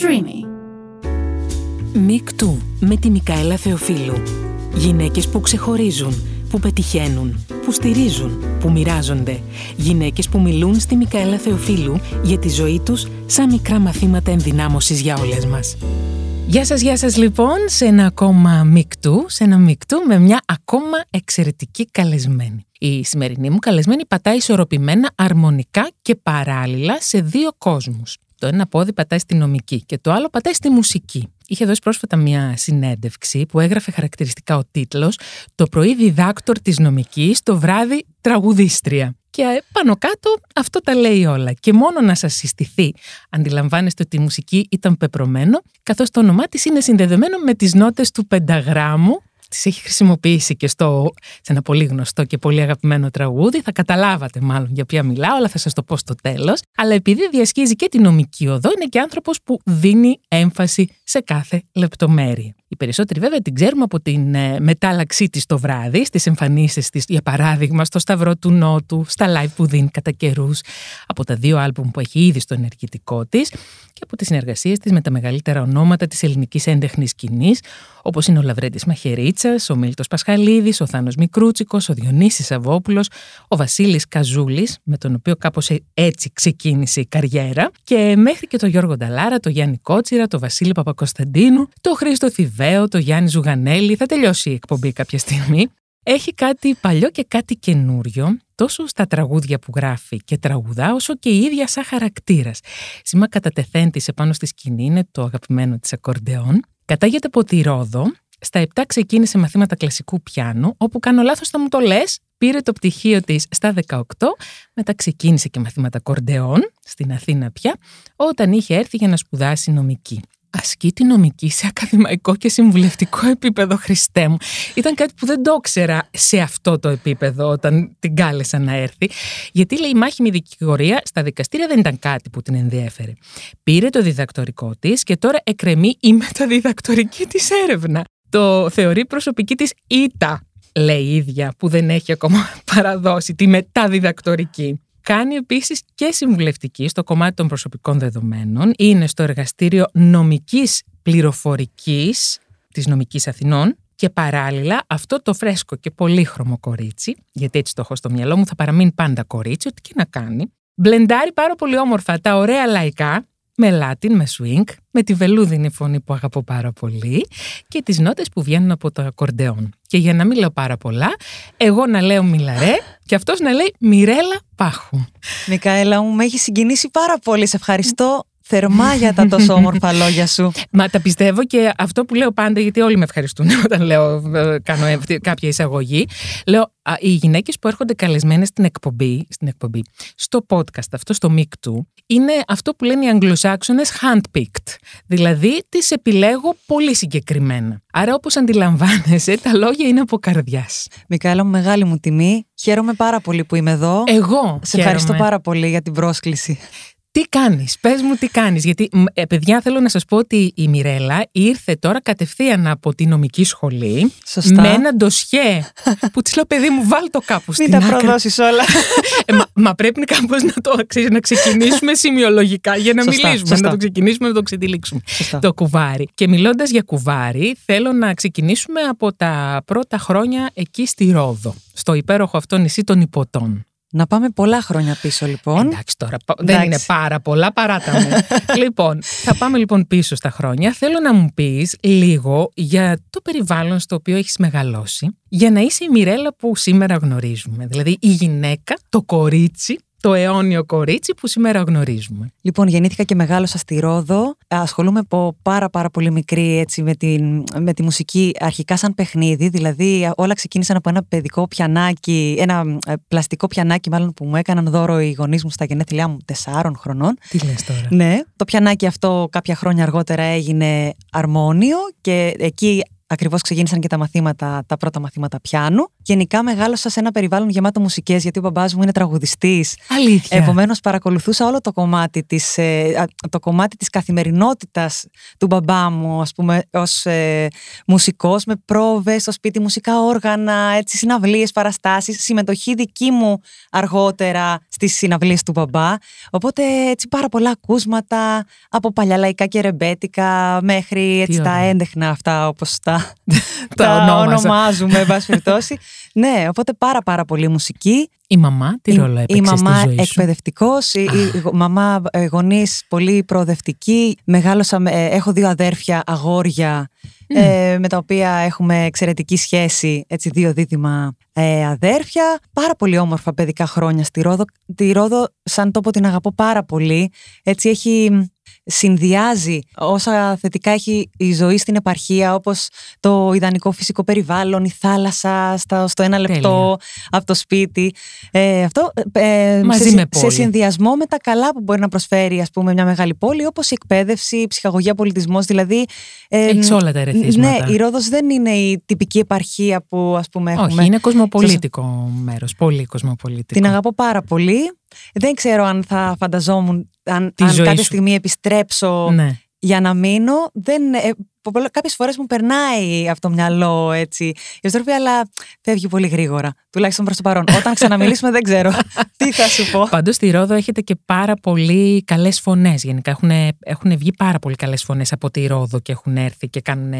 Streamy. Μικτού με τη Μικαέλα Θεοφίλου. Γυναίκες που ξεχωρίζουν, που πετυχαίνουν, που στηρίζουν, που μοιράζονται. Γυναίκες που μιλούν στη Μικαέλα Θεοφίλου για τη ζωή τους σαν μικρά μαθήματα ενδυνάμωσης για όλες μας. Γεια σας, γεια σας λοιπόν σε ένα ακόμα μικτού, σε ένα μικτού με μια ακόμα εξαιρετική καλεσμένη. Η σημερινή μου καλεσμένη πατάει ισορροπημένα, αρμονικά και παράλληλα σε δύο κόσμους. Το ένα πόδι πατάει στη νομική και το άλλο πατάει στη μουσική. Είχε δώσει πρόσφατα μια συνέντευξη που έγραφε χαρακτηριστικά ο τίτλος «Το πρωί διδάκτορ της νομικής, το βράδυ τραγουδίστρια». Και πάνω κάτω αυτό τα λέει όλα. Και μόνο να σας συστηθεί, αντιλαμβάνεστε ότι η μουσική ήταν πεπρωμένο, καθώς το όνομά της είναι συνδεδεμένο με τις νότες του πενταγράμμου τις έχει χρησιμοποιήσει και στο, σε ένα πολύ γνωστό και πολύ αγαπημένο τραγούδι. Θα καταλάβατε μάλλον για ποια μιλάω, αλλά θα σας το πω στο τέλος. Αλλά επειδή διασχίζει και τη νομική οδό, είναι και άνθρωπος που δίνει έμφαση σε κάθε λεπτομέρεια. Οι περισσότεροι βέβαια την ξέρουμε από την ε, μετάλλαξή της το βράδυ, στις εμφανίσεις της, για παράδειγμα, στο Σταυρό του Νότου, στα live που δίνει κατά καιρούς, από τα δύο άλμπουμ που έχει ήδη στο ενεργητικό της και από τις συνεργασίες της με τα μεγαλύτερα ονόματα της ελληνικής έντεχνης σκηνής, όπως είναι ο Λαβρέντης Μαχαιρίτσας, ο Μίλτος Πασχαλίδης, ο Θάνος Μικρούτσικος, ο Διονύσης Σαββόπουλος, ο Βασίλης Καζούλης, με τον οποίο κάπως έτσι ξεκίνησε η καριέρα, και μέχρι και τον Γιώργο Νταλάρα, τον Γιάννη Κότσιρα, τον Βασίλη Παπακοσταντίνου, τον Χρήστο Θηβαίο, τον Γιάννη Ζουγανέλη, θα τελειώσει η εκπομπή κάποια στιγμή. Έχει κάτι παλιό και κάτι καινούριο, τόσο στα τραγούδια που γράφει και τραγουδά, όσο και η ίδια σαν χαρακτήρας. Σήμα κατατεθέν της επάνω στη σκηνή είναι το αγαπημένο της ακορντεόν. Κατάγεται από τη Ρόδο. Στα 7 ξεκίνησε μαθήματα κλασικού πιάνου, όπου κάνω λάθος θα μου το λες. Πήρε το πτυχίο της στα 18, μετά ξεκίνησε και μαθήματα κορντεόν στην Αθήνα πια, όταν είχε έρθει για να σπουδάσει νομική ασκεί τη νομική σε ακαδημαϊκό και συμβουλευτικό επίπεδο, Χριστέ μου. Ήταν κάτι που δεν το ήξερα σε αυτό το επίπεδο όταν την κάλεσα να έρθει. Γιατί λέει η μάχημη δικηγορία στα δικαστήρια δεν ήταν κάτι που την ενδιέφερε. Πήρε το διδακτορικό της και τώρα εκρεμεί η μεταδιδακτορική της έρευνα. Το θεωρεί προσωπική της ήττα, λέει η ίδια, που δεν έχει ακόμα παραδώσει τη μεταδιδακτορική. Κάνει επίσης και συμβουλευτική στο κομμάτι των προσωπικών δεδομένων. Είναι στο εργαστήριο νομικής πληροφορικής της Νομικής Αθηνών. Και παράλληλα αυτό το φρέσκο και πολύχρωμο κορίτσι, γιατί έτσι το έχω στο μυαλό μου, θα παραμείνει πάντα κορίτσι, ό,τι και να κάνει. Μπλεντάρει πάρα πολύ όμορφα τα ωραία λαϊκά με Λάτιν, με swing, με τη βελούδινη φωνή που αγαπώ πάρα πολύ και τις νότες που βγαίνουν από το ακορντεόν. Και για να μην λέω πάρα πολλά, εγώ να λέω Μιλαρέ και αυτός να λέει Μιρέλα Πάχου. Μικαέλα μου, με έχει συγκινήσει πάρα πολύ. Σε ευχαριστώ θερμά για τα τόσο όμορφα λόγια σου. Μα τα πιστεύω και αυτό που λέω πάντα, γιατί όλοι με ευχαριστούν όταν λέω, ε, κάνω κάποια εισαγωγή. Λέω, οι γυναίκες που έρχονται καλεσμένες στην εκπομπή, στην εκπομπή, στο podcast αυτό, στο mic του, είναι αυτό που λένε οι Αγγλοσάξονες handpicked. Δηλαδή, τις επιλέγω πολύ συγκεκριμένα. Άρα, όπως αντιλαμβάνεσαι, τα λόγια είναι από καρδιάς. Μικαέλα, μεγάλη μου τιμή. Χαίρομαι πάρα πολύ που είμαι εδώ. Εγώ. Σε ευχαριστώ πάρα πολύ για την πρόσκληση. Τι κάνεις, πες μου τι κάνεις. Γιατί, ε, παιδιά, θέλω να σας πω ότι η Μιρέλα ήρθε τώρα κατευθείαν από τη νομική σχολή Σωστά. με ένα ντοσιέ που της λέω, παιδί μου, βάλ το κάπου στην Μην τα άκρη. προδώσεις όλα. Ε, μα, μα πρέπει κάπως να το ξέρεις, να ξεκινήσουμε σημειολογικά για να Σωστά, μιλήσουμε. σωστά. Να το ξεκινήσουμε, να το ξετυλίξουμε. Σωστά. Το κουβάρι. Και μιλώντας για κουβάρι, θέλω να ξεκινήσουμε από τα πρώτα χρόνια εκεί στη Ρόδο, στο υπέροχο αυτό νησί των Υποτών. Να πάμε πολλά χρόνια πίσω, λοιπόν. Εντάξει τώρα, πα- δεν Εντάξει. είναι πάρα πολλά, παράτα μου. λοιπόν, θα πάμε λοιπόν πίσω στα χρόνια. Θέλω να μου πεις λίγο για το περιβάλλον στο οποίο έχεις μεγαλώσει, για να είσαι η Μιρέλα που σήμερα γνωρίζουμε. Δηλαδή η γυναίκα, το κορίτσι, το αιώνιο κορίτσι που σήμερα γνωρίζουμε. Λοιπόν, γεννήθηκα και μεγάλωσα στη Ρόδο. Ασχολούμαι από πάρα πάρα πολύ μικρή έτσι, με, την, με τη μουσική αρχικά σαν παιχνίδι. Δηλαδή όλα ξεκίνησαν από ένα παιδικό πιανάκι, ένα ε, πλαστικό πιανάκι μάλλον που μου έκαναν δώρο οι γονείς μου στα γενέθλιά μου τεσσάρων χρονών. Τι λες τώρα; Ναι, το πιανάκι αυτό κάποια χρόνια αργότερα έγινε αρμόνιο και εκεί ακριβώς ξεκίνησαν και τα μαθήματα, τα πρώτα μαθήματα πιάνου. Γενικά μεγάλωσα σε ένα περιβάλλον γεμάτο μουσικές, γιατί ο μπαμπάς μου είναι τραγουδιστής. Αλήθεια. Επομένως, παρακολουθούσα όλο το κομμάτι της ε, το κομμάτι της καθημερινότητας του μπαμπά μου, ας πούμε, ως ε, μουσικός, με πρόβες στο σπίτι, μουσικά όργανα, έτσι, συναυλίες, παραστάσεις, συμμετοχή δική μου αργότερα στις συναυλίες του μπαμπά. Οπότε, έτσι, πάρα πολλά ακούσματα από παλιά λαϊκά και ρεμπέτικα μέχρι έτσι, τα έντεχνα αυτά, όπως τα, τα, ονομάζουμε, εν περιπτώσει. ναι, οπότε πάρα πάρα πολύ μουσική. Η μαμά τι ρόλο έπαιξε Η μαμά στη ζωή εκπαιδευτικός, η, η μαμά ε, γονείς πολύ προοδευτική. Μεγάλωσα, ε, έχω δύο αδέρφια αγόρια ε, με τα οποία έχουμε εξαιρετική σχέση, έτσι δύο δίδυμα ε, αδέρφια. Πάρα πολύ όμορφα παιδικά χρόνια στη Ρόδο. Τη Ρόδο σαν τόπο την αγαπώ πάρα πολύ. Έτσι έχει συνδυάζει όσα θετικά έχει η ζωή στην επαρχία όπως το ιδανικό φυσικό περιβάλλον, η θάλασσα στο ένα λεπτό από το σπίτι. Ε, αυτό ε, Μαζί σε, με σε συνδυασμό με τα καλά που μπορεί να προσφέρει ας πούμε μια μεγάλη πόλη όπως η εκπαίδευση, η ψυχαγωγία, πολιτισμός δηλαδή. Ε, Έχεις όλα τα ερεθίσματα. Ναι, η Ρόδος δεν είναι η τυπική επαρχία που ας πούμε έχουμε. Όχι, είναι κοσμοπολίτικο μέρος, πολύ κοσμοπολίτικο. Την αγαπώ πάρα πολύ. Δεν ξέρω αν θα φανταζόμουν αν, αν κάποια στιγμή επιστρέψω ναι. για να μείνω. Δεν, ε, κάποιες φορές μου περνάει αυτό το μυαλό έτσι η επιστροφή, αλλά φεύγει πολύ γρήγορα. Τουλάχιστον προς το παρόν. Όταν ξαναμιλήσουμε δεν ξέρω τι θα σου πω. Πάντως στη Ρόδο έχετε και πάρα πολύ καλές φωνές γενικά. Έχουν, έχουν βγει πάρα πολύ καλές φωνές από τη Ρόδο και έχουν έρθει και κάνουν ε,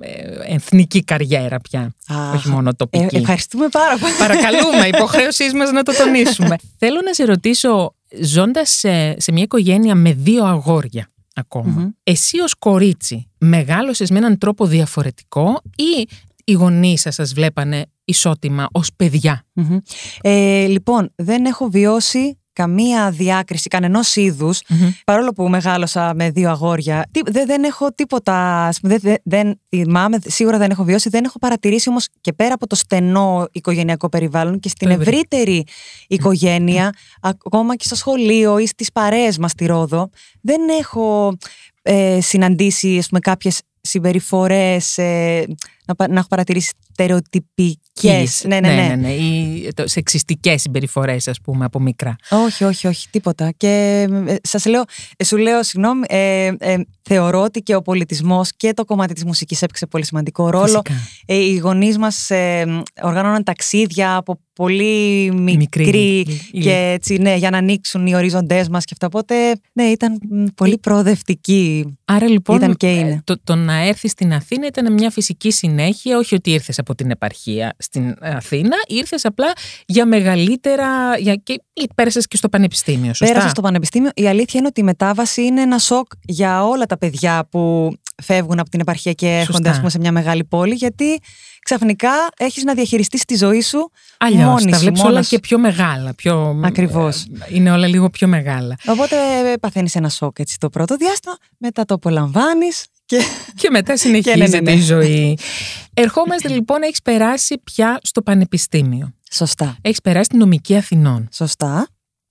ε, εθνική καριέρα πια. Α, όχι μόνο τοπική. Ε, ευχαριστούμε πάρα πολύ. Παρακαλούμε, υποχρέωσής μας να το τονίσουμε. Θέλω να σε ρωτήσω, ζώντας σε, σε μια οικογένεια με δύο αγόρια, ακομα Εσύ ως κορίτσι μεγάλωσες με έναν τρόπο διαφορετικό ή οι γονείς σας σας βλέπανε ισότιμα ως παιδια Ε, λοιπόν, δεν έχω βιώσει καμία διάκριση κανενός είδους, παρόλο που μεγάλωσα με δύο αγόρια. Δεν, δεν έχω τίποτα. Δεν, δεν, θυμάμαι, σίγουρα δεν έχω βιώσει. Δεν έχω παρατηρήσει όμως και πέρα από το στενό οικογενειακό περιβάλλον και στην ευρύτερη οικογένεια, ακόμα και στο σχολείο ή στις παρέες μας στη Ρόδο, δεν έχω ε, συναντήσει ας πούμε, κάποιες συμπεριφορές, ε, να, να έχω παρατηρήσει στερεοτυπικές. Ναι, ναι, ναι. ναι, ναι, ναι. Ή σεξιστικές συμπεριφορές, ας πούμε, από μικρά. Όχι, όχι, όχι, τίποτα. Και ε, σας λέω, ε, σου λέω, συγγνώμη, ε, ε, θεωρώ ότι και ο πολιτισμός και το κομμάτι της μουσικής έπαιξε πολύ σημαντικό ρόλο. Ε, οι γονείς μας ε, οργάνωναν ταξίδια από πολύ μικρή, μικρή και έτσι, ναι, για να ανοίξουν οι ορίζοντέ μας και αυτά. Οπότε, ναι, ήταν πολύ προοδευτική. Άρα λοιπόν, ήταν και είναι. Το, το να έρθεις στην Αθήνα ήταν μια φυσική συνέχεια, όχι ότι ήρθες από την επαρχία στην Αθήνα, ήρθες απλά για μεγαλύτερα. Για... και πέρασες και στο πανεπιστήμιο. Σωστά; Πέρασα στο πανεπιστήμιο. Η αλήθεια είναι ότι η μετάβαση είναι ένα σοκ για όλα τα παιδιά που φεύγουν από την επαρχία και έρχονται πούμε, σε μια μεγάλη πόλη, γιατί ξαφνικά έχεις να διαχειριστείς τη ζωή σου Αλλιώς, μόνη τα βλέπεις όλα και πιο μεγάλα. Πιο... Ακριβώς. Ε, είναι όλα λίγο πιο μεγάλα. Οπότε παθαίνεις ένα σοκ έτσι, το πρώτο διάστημα, μετά το απολαμβάνεις και... και μετά συνεχίζεται ναι, ναι, ναι. η ζωή. Ερχόμαστε λοιπόν, έχεις περάσει πια στο πανεπιστήμιο. Σωστά. Έχεις περάσει την νομική Αθηνών. Σωστά.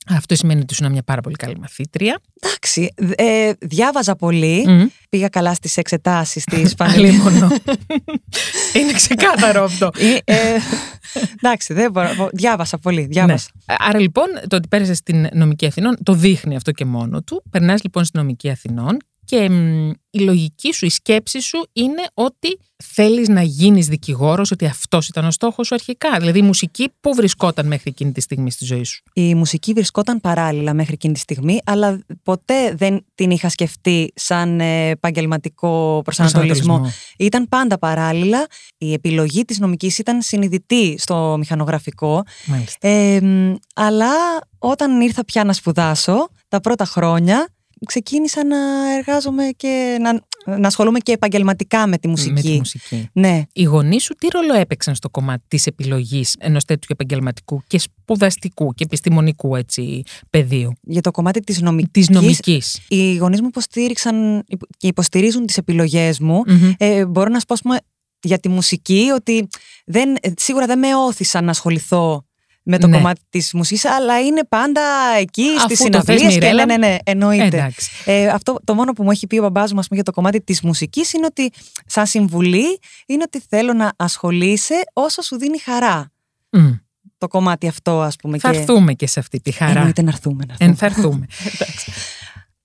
Αυτό σημαίνει ότι ήσουν μια πάρα πολύ καλή μαθήτρια. Εντάξει. Ε, διάβαζα πολύ. Πήγα καλά στις εξετάσεις της Πανεπιστήμιου. Είναι ξεκάθαρο αυτό. Ε, ε, εντάξει, δεν μπορώ. Διάβασα πολύ. Διάβασα. Ναι. Άρα λοιπόν το ότι πέρασε στην νομική Αθηνών το δείχνει αυτό και μόνο του. Περνάς λοιπόν στην νομική Αθηνών και η λογική σου, η σκέψη σου είναι ότι θέλεις να γίνεις δικηγόρος, ότι αυτός ήταν ο στόχος σου αρχικά. Δηλαδή η μουσική πού βρισκόταν μέχρι εκείνη τη στιγμή στη ζωή σου; Η μουσική βρισκόταν παράλληλα μέχρι εκείνη τη στιγμή, αλλά ποτέ δεν την είχα σκεφτεί σαν επαγγελματικό προσανατολισμό. Ήταν πάντα παράλληλα. Η επιλογή της νομικής ήταν συνειδητή στο μηχανογραφικό. Ε, αλλά όταν ήρθα πια να σπουδάσω, τα πρώτα χρόνια ξεκίνησα να εργάζομαι και να, να ασχολούμαι και επαγγελματικά με τη μουσική. Με τη μουσική. Ναι. Οι γονείς σου τι ρόλο έπαιξαν στο κομμάτι της επιλογής ενός τέτοιου επαγγελματικού και σπουδαστικού και επιστημονικού έτσι, πεδίου; Για το κομμάτι της νομικής. Της νομικής. Οι γονείς μου υποστήριξαν και υποστηρίζουν τις επιλογές μου. Ε, μπορώ να σου πω, πούμε, για τη μουσική ότι δεν, σίγουρα δεν με όθησαν να ασχοληθώ με το Ναι. κομμάτι της μουσικής, αλλά είναι πάντα εκεί Αφού στις το θες, συναυλίες. Και Μιρέλα, ναι, ναι, ναι, εννοείται. Εντάξει. Ε, αυτό το μόνο που μου έχει πει ο μπαμπάς μου ας πούμε, για το κομμάτι της μουσικής είναι ότι σαν συμβουλή είναι ότι θέλω να ασχολείσαι όσο σου δίνει χαρά Μμ. το κομμάτι αυτό ας πούμε. Θα και... έρθουμε και σε αυτή τη χαρά. Εννοείται να έρθουμε. Να έρθουμε.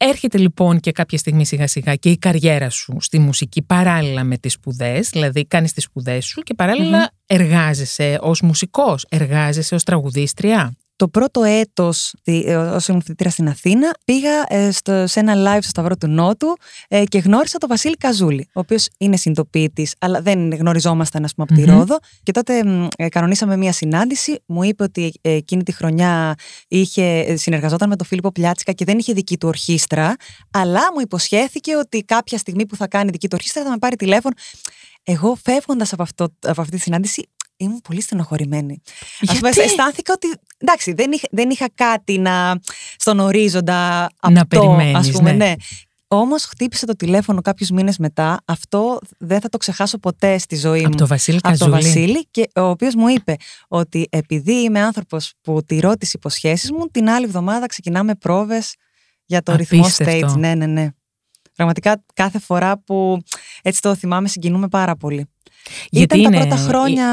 Έρχεται λοιπόν και κάποια στιγμή σιγά σιγά και η καριέρα σου στη μουσική παράλληλα με τις σπουδές, δηλαδή κάνεις τις σπουδές σου και παραλληλα εργάζεσαι ως μουσικός, εργάζεσαι ως τραγουδίστρια. Το πρώτο έτος δι- ε, όσο ήμουν φοιτήτρια στην Αθήνα πήγα ε, στο, σε ένα live στο Σταυρό του Νότου ε, και γνώρισα τον Βασίλη Καζούλη, ο οποίος είναι συνειδητοποιητής αλλά δεν γνωριζόμασταν ας πούμε, από τη Μμμ. Ρόδο και τότε μ, ε, κανονίσαμε μια συνάντηση, μου είπε ότι ε, εκείνη τη χρονιά είχε, ε, συνεργαζόταν με τον Φίλιππο Πλιάτσικα και δεν είχε δική του ορχήστρα αλλά μου υποσχέθηκε ότι κάποια στιγμή που θα κάνει δική του ορχήστρα θα με πάρει τηλέφωνο. Εγώ φεύγοντας από, αυτό, από αυτή τη συνάντηση ήμουν πολύ στενοχωρημένη. Ας πούμε, Γιατί; αισθάνθηκα ότι εντάξει, δεν είχα, δεν είχα κάτι να, στον ορίζοντα Να αυτό, περιμένεις, ας πούμε, ναι. ναι. Όμως χτύπησε το τηλέφωνο κάποιους μήνες μετά. Αυτό δεν θα το ξεχάσω ποτέ στη ζωή μου. Από το Βασίλη Από τον Καζούλη. Βασίλη, και ο οποίος μου είπε ότι επειδή είμαι άνθρωπος που τηρώ τι υποσχέσεις μου, την άλλη εβδομάδα ξεκινάμε πρόβες για το ρυθμό Απίστευτο. stage. Ναι, ναι, ναι. Πραγματικά κάθε φορά που έτσι το θυμάμαι, συγκινούμε πάρα πολύ. Γιατί Ήταν είναι τα πρώτα χρόνια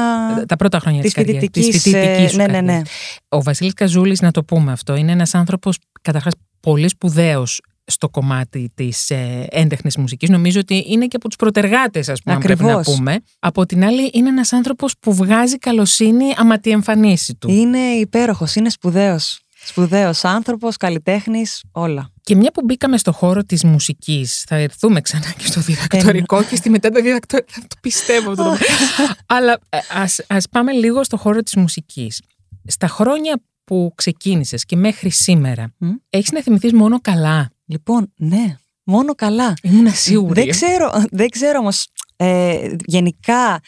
τα πρώτα χρόνια της της καριέρας, της φοιτητικής, φοιτητικής ε, σου ναι, ναι, καριέρας. ναι. Ο Βασίλης Καζούλης, να το πούμε αυτό, είναι ένας άνθρωπος καταρχάς πολύ σπουδαίος στο κομμάτι της ε, έντεχνης μουσικής. Νομίζω ότι είναι και από τους προτεργάτες, ας πούμε, αν πρέπει να Ακριβώς. πούμε. Από την άλλη, είναι ένας άνθρωπος που βγάζει καλοσύνη άμα τη εμφανίσει του. Είναι υπέροχος, είναι σπουδαίος. Σπουδαίος άνθρωπος, καλλιτέχνης, όλα. Και μια που μπήκαμε στο χώρο της μουσικής, θα έρθουμε ξανά και στο διδακτορικό και στη μετά το διδακτορικό. Θα το πιστεύω αυτό. το- Αλλά ε, ας, ας πάμε λίγο στο χώρο της μουσικής. Στα χρόνια που ξεκίνησες και μέχρι σήμερα, Μμ. έχεις να θυμηθείς μόνο καλά; Λοιπόν, ναι, μόνο καλά. Ήμουν σίγουρη. Δεν ξέρω, δεν ξέρω όμως. Ε, γενικά,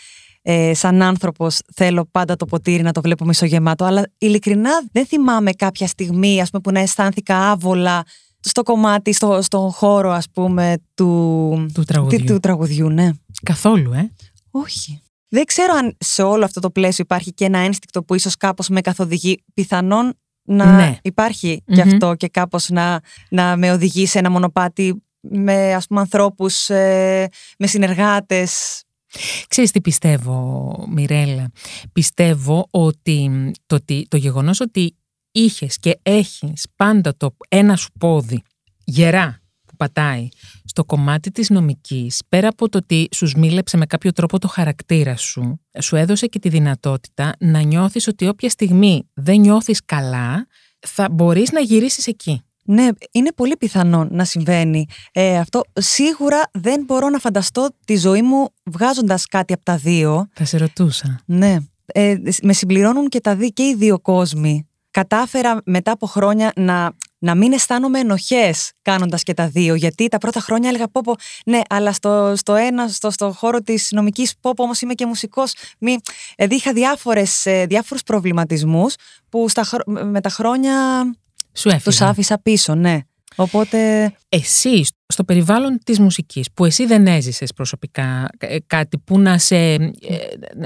ε, σαν άνθρωπος, θέλω πάντα το ποτήρι να το βλέπω μισογεμάτο. Αλλά ειλικρινά δεν θυμάμαι κάποια στιγμή ας πούμε, που να αισθάνθηκα άβολα στο κομμάτι, στο, στον χώρο, ας πούμε, του, Του τραγουδιού. του, του τραγουδιού, ναι. Καθόλου, ε. Όχι. Δεν ξέρω αν σε όλο αυτό το πλαίσιο υπάρχει και ένα ένστικτο που ίσως κάπως με καθοδηγεί. Πιθανόν να Ναι. υπάρχει Μμμ. και αυτό και κάπως να, να με οδηγεί σε ένα μονοπάτι με ας πούμε ανθρώπους, ε, με συνεργάτες. Ξέρεις τι πιστεύω, Μιρέλα; Πιστεύω ότι το, ότι- το γεγονός ότι είχες και έχεις πάντα το ένα σου πόδι γερά που πατάει στο κομμάτι της νομικής, πέρα από το ότι σου μίλεψε με κάποιο τρόπο το χαρακτήρα σου, σου έδωσε και τη δυνατότητα να νιώθεις ότι όποια στιγμή δεν νιώθεις καλά, θα μπορείς να γυρίσεις εκεί. Ναι, είναι πολύ πιθανό να συμβαίνει ε, αυτό. Σίγουρα δεν μπορώ να φανταστώ τη ζωή μου βγάζοντας κάτι από τα δύο. Θα σε ρωτούσα. Ναι. Ε, με συμπληρώνουν και τα δι, και οι δύο κόσμοι. Κατάφερα μετά από χρόνια να, να μην αισθάνομαι ενοχές κάνοντας και τα δύο. Γιατί τα πρώτα χρόνια έλεγα πω, πω ναι, αλλά στο, στο ένα, στο, στο χώρο της νομικής, πω, πω όμως είμαι και μουσικός. Δηλαδή είχα διάφορες, ε, διάφορους προβληματισμούς που στα, χρο- με τα χρόνια Σου έφυγε. τους άφησα πίσω, ναι. Οπότε εσύ στο περιβάλλον της μουσικής που εσύ δεν έζησες προσωπικά ε, κάτι που να σε, ε,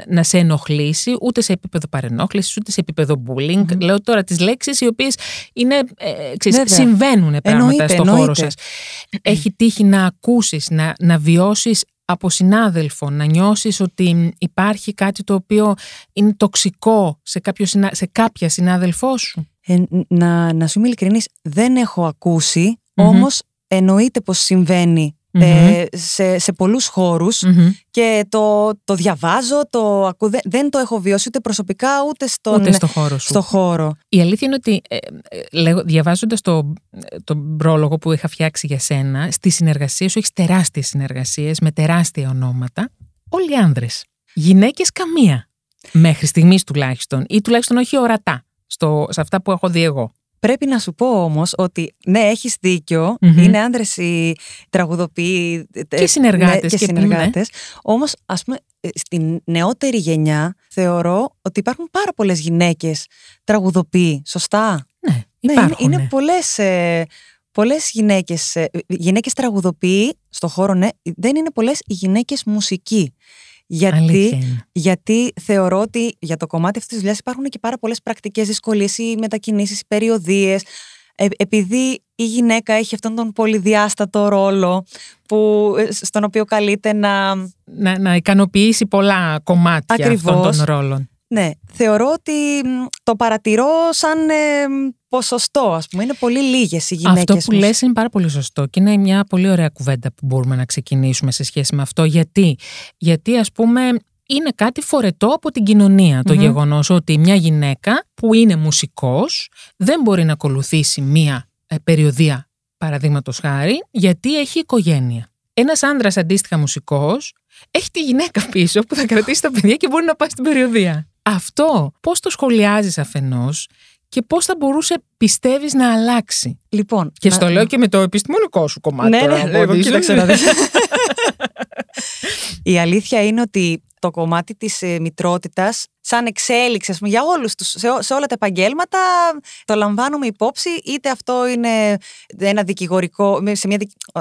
να σε ενοχλήσει ούτε σε επίπεδο παρενόχλησης ούτε σε επίπεδο bullying Μμμ. λέω τώρα τις λέξεις οι οποίες είναι, ε, ξέρεις, Βέβαια. συμβαίνουν πράγματα Εννοείται, στο χώρο εννοείται. σας έχει τύχει να ακούσεις να, να βιώσεις από συνάδελφο, να νιώσεις ότι υπάρχει κάτι το οποίο είναι τοξικό σε, κάποιο, συνα- σε κάποια συνάδελφό σου; Ε, να, να σου είμαι ειλικρινής, δεν έχω ακούσει, Μμμ. όμως εννοείται πως συμβαίνει ε, σε, σε πολλούς χώρους Μμμ. και το, το διαβάζω, το ακού, δεν, δεν το έχω βιώσει ούτε προσωπικά ούτε στον, Ούτε στο χώρο σου. στο χώρο. Η αλήθεια είναι ότι ε, ε, λέγω- διαβάζοντας το, το πρόλογο που είχα φτιάξει για σένα, στη συνεργασία σου έχεις τεράστιες συνεργασίες με τεράστια ονόματα. Όλοι άνδρες. Γυναίκες καμία. Μέχρι στιγμής τουλάχιστον. Ή τουλάχιστον όχι ορατά. Στο, σε αυτά που έχω δει εγώ. Πρέπει να σου πω όμως ότι ναι, έχεις δίκιο, Μμμ. είναι άντρες οι τραγουδοποιοί ε, Και συνεργάτες ναι, και, και- συνεργάτες. Όμως ας πούμε ε, στην νεότερη γενιά θεωρώ ότι υπάρχουν πάρα πολλές γυναίκες τραγουδοποιοί, σωστά; Ναι, Ναι, είναι, υπάρχουν. είναι πολλές, ε, πολλές γυναίκες, ε, γυναίκες τραγουδοποιοί στο χώρο, ναι, δεν είναι πολλές οι γυναίκες μουσικοί. Γιατί, γιατί θεωρώ ότι για το κομμάτι αυτής της δουλειάς υπάρχουν και πάρα πολλές πρακτικές δυσκολίες, οι μετακινήσεις, οι περιοδίες. Ε, επειδή η γυναίκα έχει αυτόν τον πολυδιάστατο ρόλο που, ε, στον οποίο καλείται να... Να, να ικανοποιήσει πολλά κομμάτια Ακριβώς. αυτών των ρόλων. Ναι, θεωρώ ότι το παρατηρώ σαν ε, ποσοστό, ας πούμε. Είναι πολύ λίγες οι γυναίκες. Αυτό που λες είναι πάρα πολύ σωστό και είναι μια πολύ ωραία κουβέντα που μπορούμε να ξεκινήσουμε σε σχέση με αυτό. Γιατί, Γιατί ας πούμε είναι κάτι φορετό από την κοινωνία το γεγονός ότι μια γυναίκα που είναι μουσικός δεν μπορεί να ακολουθήσει μια ε, περιοδία παραδείγματος χάρη γιατί έχει οικογένεια. Ένας άντρας αντίστοιχα μουσικός έχει τη γυναίκα πίσω που θα κρατήσει τα παιδιά και μπορεί να πάει στην περιοδία. Αυτό πώς το σχολιάζεις αφενός και πώς θα μπορούσε, πιστεύεις, να αλλάξει; Λοιπόν. Και στο λέω και με το επιστημονικό σου κομμάτι. Ναι, ναι, ναι, κοίταξε να δεις. Η αλήθεια είναι ότι το κομμάτι της ε, μητρότητας σαν εξέλιξη πούμε, για όλους τους, σε, σε, όλα τα επαγγέλματα το λαμβάνουμε υπόψη είτε αυτό είναι ένα δικηγορικό σε μια,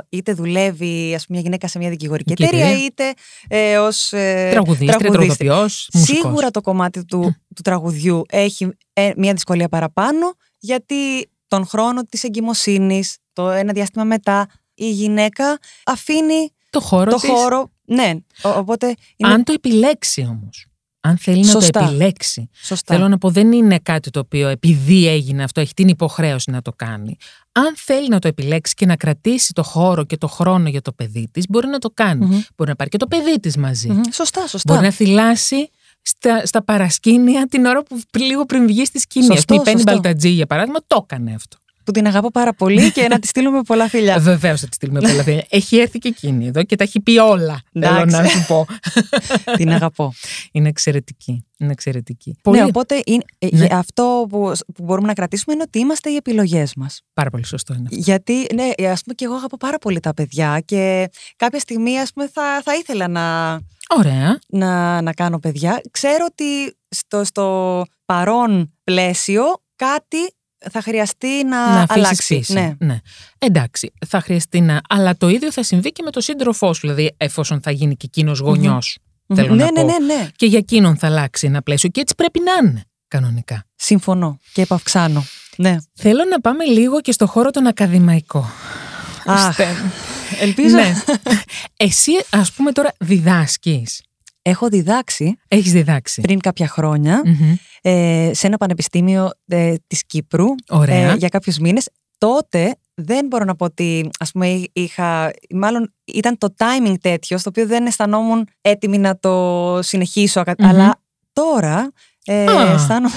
είτε δουλεύει ας πούμε, μια γυναίκα σε μια δικηγορική εταιρεία είτε ε, ως ε, τραγουδίστρια, Σίγουρα το κομμάτι του, του τραγουδιού έχει ε, μια δυσκολία παραπάνω γιατί τον χρόνο της εγκυμοσύνης, το ένα διάστημα μετά η γυναίκα αφήνει το χώρο, το χώρο ναι, οπότε. Είναι... Αν το επιλέξει όμως. Αν θέλει να το επιλέξει. Σωστά. Θέλω να πω, δεν είναι κάτι το οποίο επειδή έγινε αυτό, έχει την υποχρέωση να το κάνει. Αν θέλει να το επιλέξει και να κρατήσει το χώρο και το χρόνο για το παιδί της, μπορεί να το κάνει. Μπορεί να πάρει και το παιδί της μαζί. Σωστά, σωστά. Μπορεί να θυλάσει στα, στα παρασκήνια την ώρα που λίγο πριν βγει στη σκηνή. Α πούμε, η Πέννη Μπαλτατζή, για παράδειγμα, το έκανε αυτό που την αγαπώ πάρα πολύ και να τη στείλουμε πολλά φιλιά. Βεβαίως θα τη στείλουμε πολλά φιλιά. έχει έρθει και εκείνη εδώ και τα έχει πει όλα. Θέλω να σου πω. την αγαπώ. Είναι εξαιρετική. Είναι εξαιρετική. Ναι, πολύ... οπότε είναι, ε, ναι. αυτό που, που μπορούμε να κρατήσουμε είναι ότι είμαστε οι επιλογές μας. Πάρα πολύ σωστό είναι. Αυτό. Γιατί, ναι, ας πούμε, και εγώ αγαπώ πάρα πολύ τα παιδιά και κάποια στιγμή, ας πούμε, θα, θα ήθελα να. Ωραία. Να, να κάνω παιδιά. Ξέρω ότι στο, στο παρόν πλαίσιο κάτι θα χρειαστεί να, να αλλάξει. Ναι. ναι. Εντάξει, θα χρειαστεί να. Αλλά το ίδιο θα συμβεί και με τον σύντροφό σου. Δηλαδή, εφόσον θα γίνει και εκείνος γονιός. Mm-hmm. Θέλω ναι, να ναι, πω. ναι, ναι. Και για εκείνον θα αλλάξει ένα πλαίσιο. Και έτσι πρέπει να είναι κανονικά. Συμφωνώ και επαυξάνω. Ναι. Θέλω να πάμε λίγο και στο χώρο τον ακαδημαϊκό. Αχ, ελπίζω. Ναι. Εσύ, ας πούμε τώρα, διδάσκεις. Έχω διδάξει. Έχεις διδάξει. Πριν κάποια ε, σε ένα πανεπιστήμιο ε, της Κύπρου ε, για κάποιους μήνες. Τότε δεν μπορώ να πω ότι ας πούμε είχα, μάλλον ήταν το timing τέτοιο στο οποίο δεν αισθανόμουν έτοιμη να το συνεχισω αλλά τώρα ε, αισθάνομαι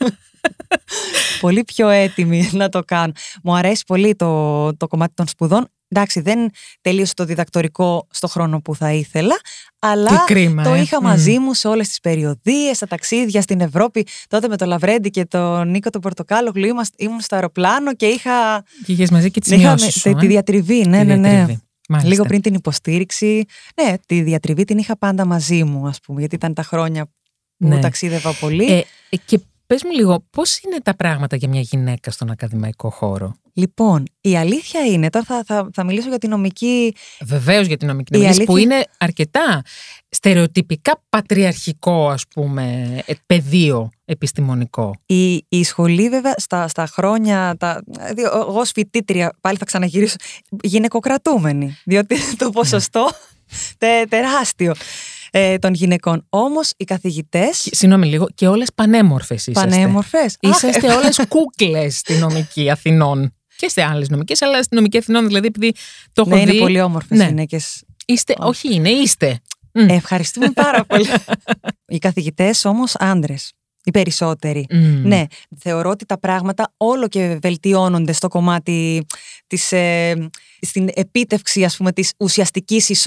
πολύ πιο έτοιμη να το κάνω. Μου αρέσει πολύ το, το κομμάτι των σπουδών εντάξει, δεν τελείωσε το διδακτορικό στο χρόνο που θα ήθελα, αλλά το ε. είχα μαζί μου σε όλες τις περιοδίες, στα ταξίδια στην Ευρώπη. Τότε με το Λαβρέντι και τον Νίκο τον Πορτοκάλογλου ήμουν στο αεροπλάνο και είχα. Και είχες μαζί και τις σημειώσει. Τη, τη ε; διατριβή, ναι, ναι, ναι. Λίγο πριν την υποστήριξη. Ναι, τη διατριβή την είχα πάντα μαζί μου, ας πούμε, γιατί ήταν τα χρόνια που ναι. ταξίδευα πολύ. Ε, και πες μου λίγο, πώς είναι τα πράγματα για μια γυναίκα στον ακαδημαϊκό χώρο; Λοιπόν, η αλήθεια είναι, τώρα θα, θα, θα μιλήσω για την νομική. Βεβαίως για την νομική. αλήθεια... που είναι αρκετά στερεοτυπικά πατριαρχικό, ας πούμε, ε, πεδίο επιστημονικό. Η, η σχολή, βέβαια, στα, στα χρόνια. Τα, δηλαδή, εγώ ως φοιτήτρια, πάλι θα ξαναγυρίσω, γυναικοκρατούμενη. Διότι το ποσοστό τε, τεράστιο ε, των γυναικών. Όμως οι καθηγητέ. Συγγνώμη λίγο, και όλες πανέμορφες είσαστε. Πανέμορφες. Είσαστε όλες κούκλες στη νομική Αθηνών και σε άλλες νομικές, αλλά στην νομική Αθηνών, δηλαδή, επειδή το έχω ναι, δει. Είναι πολύ όμορφες ναι. γυναίκες. Είστε, όχι είναι, είστε. Ευχαριστούμε πάρα πολύ. Οι καθηγητές όμως άντρες. Οι περισσότεροι. Ναι, θεωρώ ότι τα πράγματα όλο και βελτιώνονται στο κομμάτι της, ε, στην επίτευξη ας πούμε της ουσιαστικής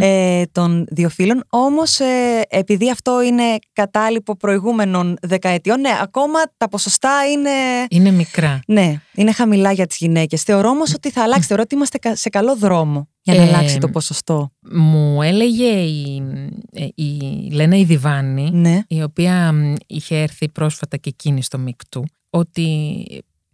ε, των δύο φύλων. Όμως ε, επειδή αυτό είναι κατάλοιπο προηγούμενων δεκαετιών, ναι, ακόμα τα ποσοστά είναι... Είναι μικρά. Ναι, είναι χαμηλά για τις γυναίκες. Θεωρώ όμως ότι θα αλλάξει, θεωρώ ότι είμαστε σε καλό δρόμο για να αλλάξει το ποσοστό. Μου έλεγε η, η Λένα Ιδιβάνη, ναι. η οποία είχε έρθει πρόσφατα και εκείνη στο ΜΙΚΤΟΥ, ότι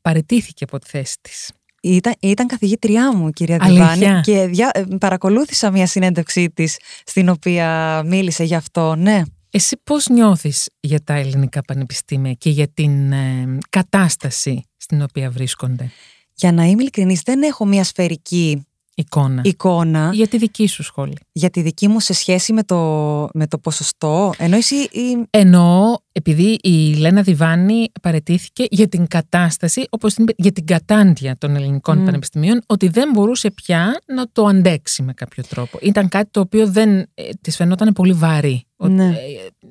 παρετήθηκε από τη θέση της. Ήταν, ήταν καθηγήτριά μου, κυρία Αλήθεια; Διβάνη, και δια, ε, παρακολούθησα μια συνέντευξή της στην οποία μίλησε γι' αυτό, ναι. Εσύ πώς νιώθεις για τα ελληνικά πανεπιστήμια και για την ε, κατάσταση στην οποία βρίσκονται; Για να είμαι ειλικρινής, δεν έχω μια σφαιρική εικόνα εικόνα για τη δική σου σχόλη. για τη δική μου σε σχέση με το, με το ποσοστό. Ενώ εσύ, η- Εννοώ, επειδή η Λένα Διβάνη παρετήθηκε για την κατάσταση, όπως την είπε, για την κατάντια των ελληνικών Μμ. πανεπιστημίων, ότι δεν μπορούσε πια να το αντέξει με κάποιο τρόπο. Ήταν κάτι το οποίο δεν ε, της φαινόταν πολύ βαρύ. Ότι, Ναι. ε,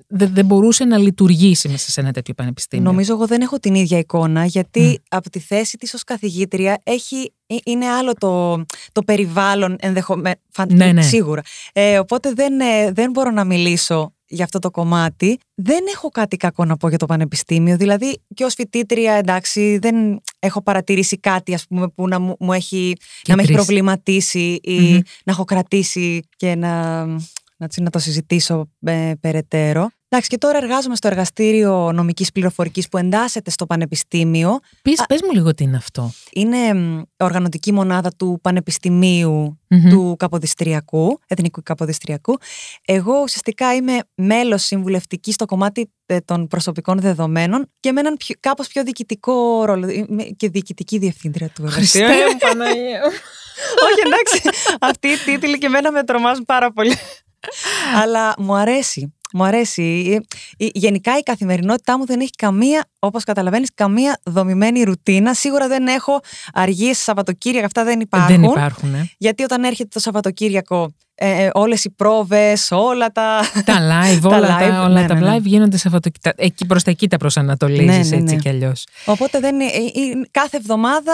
δεν, δεν μπορούσε να λειτουργήσει μέσα σε ένα τέτοιο πανεπιστήμιο. Νομίζω εγώ δεν έχω την ίδια εικόνα γιατί Μμ. από τη θέση της ως καθηγήτρια έχει, ε, είναι άλλο το, το περιβάλλον ενδεχομένω, Ναι, ναι. σίγουρα. Ε, οπότε δεν, ε, δεν μπορώ να μιλήσω για αυτό το κομμάτι. Δεν έχω κάτι κακό να πω για το πανεπιστήμιο. Δηλαδή και ως φοιτήτρια εντάξει δεν έχω παρατηρήσει κάτι ας πούμε που να μου, μου έχει, να με έχει κρίση. προβληματίσει ή Μμμ. να έχω κρατήσει και να, να, τσι- να το συζητήσω ε, περαιτέρω. Εντάξει, και τώρα εργάζομαι στο εργαστήριο νομικής πληροφορικής που εντάσσεται στο πανεπιστήμιο. Πες, πες μου λίγο τι είναι αυτό. Είναι μ, οργανωτική μονάδα του Πανεπιστημίου Μμμ. του Καποδιστριακού, Εθνικού Καποδιστριακού. Εγώ ουσιαστικά είμαι μέλος συμβουλευτική στο κομμάτι ε, των προσωπικών δεδομένων και με έναν πιο, κάπως πιο διοικητικό ρόλο. Είμαι και διοικητική διευθύντρια του εργαστήριου. Χριστέ μου, Παναγία μου. Όχι, εντάξει. Αυτοί οι τίτλοι και εμένα με τρομάζουν πάρα πολύ. Αλλά μου αρέσει. Μου αρέσει. Ε, ε, Γενικά η καθημερινότητά μου δεν έχει καμία, όπως καταλαβαίνεις, καμία δομημένη ρουτίνα. Σίγουρα δεν έχω αργίες Σαββατοκύριακα, αυτά δεν υπάρχουν. Δεν υπάρχουν. Ε. Γιατί όταν έρχεται το Σαββατοκύριακο, ε, ε, όλες οι πρόβες, όλα τα... τα live, όλα τα, live, όλα ναι, τα ναι, ναι. live γίνονται Σαββατοκύριακα. Εκεί προς τα εκεί τα προσανατολίζεις Ναι, ναι, έτσι ναι. κι αλλιώς. Οπότε δεν, είναι- ε, ε, κάθε εβδομάδα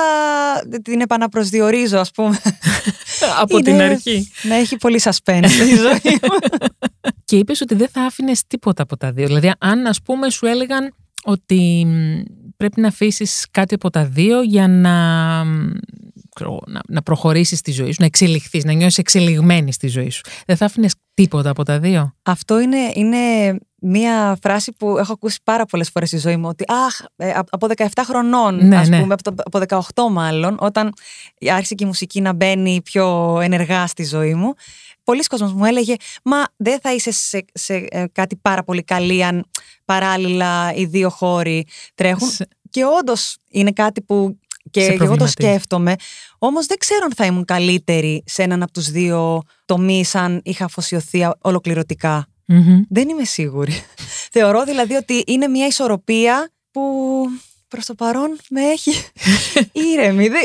την επαναπροσδιορίζω, ας πούμε. Από Είναι- την αρχή. Να έχει πολύ suspense η ζωή μου. Και είπες ότι δεν θα άφηνες τίποτα από τα δύο. Δηλαδή, αν ας πούμε σου έλεγαν ότι μ, πρέπει να αφήσεις κάτι από τα δύο για να, μ, ξέρω, να, να προχωρήσεις στη ζωή σου, να εξελιχθείς, να νιώσεις εξελιγμένη στη ζωή σου. Δεν θα άφηνες τίποτα από τα δύο. Αυτό είναι, είναι μία φράση που έχω ακούσει πάρα πολλές φορές στη ζωή μου ότι αχ, ε, απ- από 17 χρονών, Ναι, ας ναι. πούμε, από, το- από 18 μάλλον, όταν άρχισε και η μουσική να μπαίνει πιο ενεργά στη ζωή μου, πολλοί κόσμος μου έλεγε «Μα δεν θα είσαι σε, σε, ε, κάτι πάρα πολύ καλή αν παράλληλα οι δύο χώροι τρέχουν». Σε- Και όντως είναι κάτι που και Σε εγώ το προβληματίζει. σκέφτομαι. Όμως δεν ξέρω αν θα ήμουν καλύτερη σε έναν από τους δύο τομείς αν είχα αφοσιωθεί ολοκληρωτικά. Μμμ. Δεν είμαι σίγουρη. Θεωρώ δηλαδή ότι είναι μια ισορροπία που προς το παρόν με έχει ήρεμη. Δεν-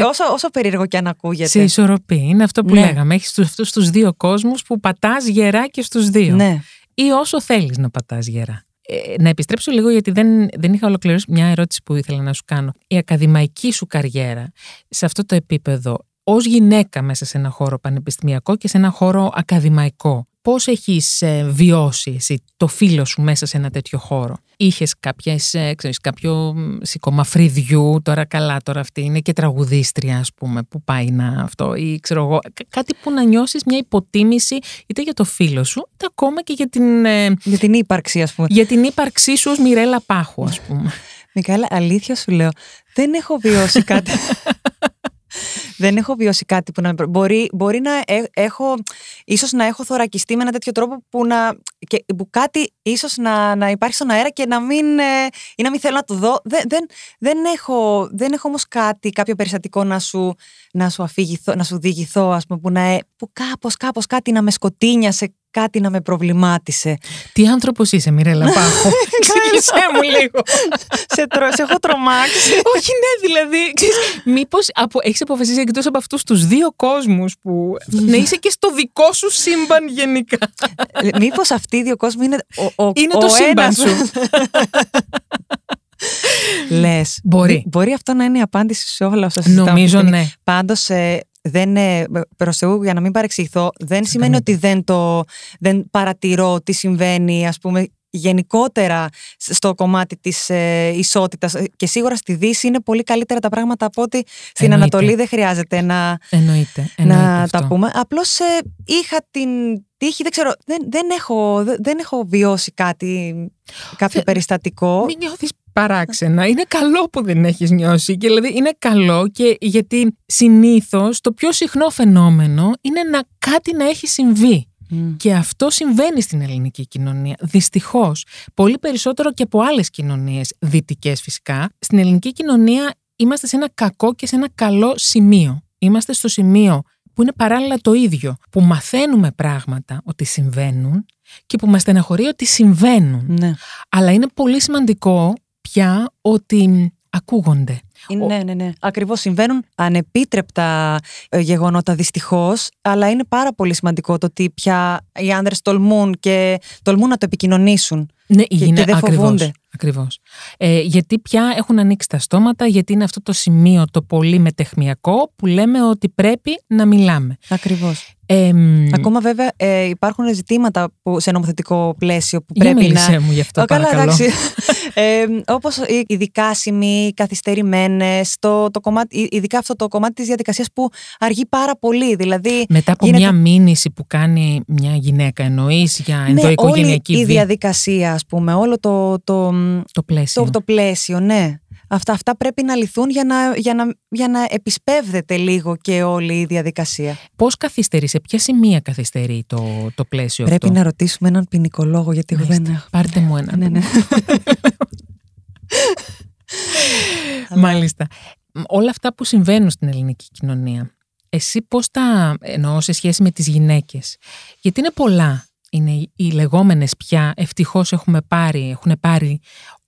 ο- όσο, όσο περίεργο και αν ακούγεται. Σε ισορροπή. Είναι αυτό που Ναι. λέγαμε. Έχεις τους, αυτούς τους δύο κόσμους που πατάς γερά και στους δύο. Ναι. ή όσο θέλεις να πατάς γερά. Ε, να επιστρέψω λίγο γιατί δεν, δεν είχα ολοκληρώσει μια ερώτηση που ήθελα να σου κάνω. Η ακαδημαϊκή σου καριέρα σε αυτό το επίπεδο ως γυναίκα μέσα σε ένα χώρο πανεπιστημιακό και σε ένα χώρο ακαδημαϊκό. Πώς έχεις ε, βιώσει εσύ το φίλο σου μέσα σε ένα τέτοιο χώρο; Είχες κάποιες, ε, ξέρεις, κάποιο μ, σηκώμα φρυδιού, τώρα καλά τώρα αυτή είναι και τραγουδίστρια ας πούμε που πάει να αυτό ή ξέρω εγώ, κα- κάτι που να νιώσεις μια υποτίμηση είτε για το φίλο σου είτε ακόμα και για την, ε, Για την ύπαρξη ας πούμε. για την ύπαρξή σου ως Μιρέλα Πάχου ας πούμε. Μικαέλα, αλήθεια σου λέω, δεν έχω βιώσει κάτι. Δεν έχω βιώσει κάτι που να με προ- Μπορεί, μπορεί να ε- έχω, ίσως να έχω θωρακιστεί με ένα τέτοιο τρόπο που, να, και, που κάτι ίσως να, να υπάρχει στον αέρα και να μην, ε, ή να μην θέλω να το δω. Δεν, δεν, δεν, έχω, δεν έχω όμως κάτι, κάποιο περιστατικό να σου, να σου αφηγηθώ, να σου διηγηθώ, ας πούμε, που, να, ε- που κάπως, κάπως κάτι να με σκοτίνιασε, κάτι να με προβλημάτισε. Τι άνθρωπος είσαι Μιρέλα Πάχου. Εξήγησέ μου λίγο. σε, τρο, σε έχω τρομάξει. Όχι ναι δηλαδή, ξέρεις, μήπως απο, έχεις αποφασίσει εκτός από αυτούς τους δύο κόσμους που να είσαι και στο δικό σου σύμπαν γενικά. Μήπως αυτοί οι δύο κόσμοι είναι ο, ο, Είναι ο το σύμπαν ένας- σου. Λες. Μπορεί. Μπο- Μπορεί αυτό να είναι η απάντηση σε όλα όσα συζητάμε. Νομίζω αυτή τη ναι. Πάντως, ε, δεν, ε, προς Θεού, για να μην παρεξηγηθώ, δεν σημαίνει καμία ότι δεν, το, δεν παρατηρώ τι συμβαίνει, ας πούμε, γενικότερα στο κομμάτι της ε, ισότητας και σίγουρα στη Δύση είναι πολύ καλύτερα τα πράγματα από ότι στην Εννοείται. Ανατολή δεν χρειάζεται να, Εννοείται. εννοείται να αυτό. τα πούμε. Απλώς ε, είχα την τύχη, δεν ξέρω, δεν, δεν, έχω, δεν, δεν έχω βιώσει κάτι, κάποιο Θε- περιστατικό. Μην νιώθεις παράξενα. Είναι καλό που δεν έχεις νιώσει. Και δηλαδή είναι καλό και γιατί συνήθως το πιο συχνό φαινόμενο είναι να κάτι να έχει συμβεί. Και αυτό συμβαίνει στην ελληνική κοινωνία. Δυστυχώς, πολύ περισσότερο και από άλλες κοινωνίες, δυτικές φυσικά. Στην ελληνική κοινωνία είμαστε σε ένα κακό και σε ένα καλό σημείο. Είμαστε στο σημείο που είναι παράλληλα το ίδιο. Που μαθαίνουμε πράγματα ότι συμβαίνουν και που μας στεναχωρεί ότι συμβαίνουν. Ναι. Αλλά είναι πολύ σημαντικό πια ότι ακούγονται. Ναι, ναι, ναι. Ακριβώς συμβαίνουν ανεπίτρεπτα ε, γεγονότα δυστυχώς, αλλά είναι πάρα πολύ σημαντικό το ότι πια οι άνδρες τολμούν και τολμούν να το επικοινωνήσουν. Ναι, και, είναι και δεν ακριβώς, φοβούνται. Ακριβώς. Ε, γιατί πια έχουν ανοίξει τα στόματα, γιατί είναι αυτό το σημείο το πολύ μετεχμιακό που λέμε ότι πρέπει να μιλάμε. Ακριβώς. Ε, Ακόμα βέβαια ε, υπάρχουν ζητήματα που, σε νομοθετικό πλαίσιο που για πρέπει μίλησέ να. μου γι' αυτό Ω, καλά, παρακαλώ. εντάξει. ε, Όπως οι δικάσιμοι, οι καθυστερημένες, το, το κομμάτι, ειδικά αυτό το κομμάτι της διαδικασίας που αργεί πάρα πολύ. Δηλαδή, Μετά από γίνεται- μια μήνυση που κάνει μια γυναίκα, εννοείς για ναι, ενδοοικογενειακή όλη η βία, διαδικασία, ας πούμε, όλο το, το, το πλαίσιο. το, το πλαίσιο, ναι. Αυτά, αυτά πρέπει να λυθούν για να, για, να, για να επισπεύδεται λίγο και όλη η διαδικασία. Πώς καθυστερεί, σε ποια σημεία καθυστερεί το, το πλαίσιο Πρέπει αυτό; να ρωτήσουμε έναν ποινικολόγο, γιατί εγώ δεν έχω. Πάρτε μου ένα. Ναι, ναι. Μάλιστα. Μ, Όλα αυτά που συμβαίνουν στην ελληνική κοινωνία, εσύ πώς τα εννοώ σε σχέση με τις γυναίκες; Γιατί είναι πολλά. Είναι οι- οι λεγόμενες πια, ευτυχώς έχουμε πάρει, έχουν πάρει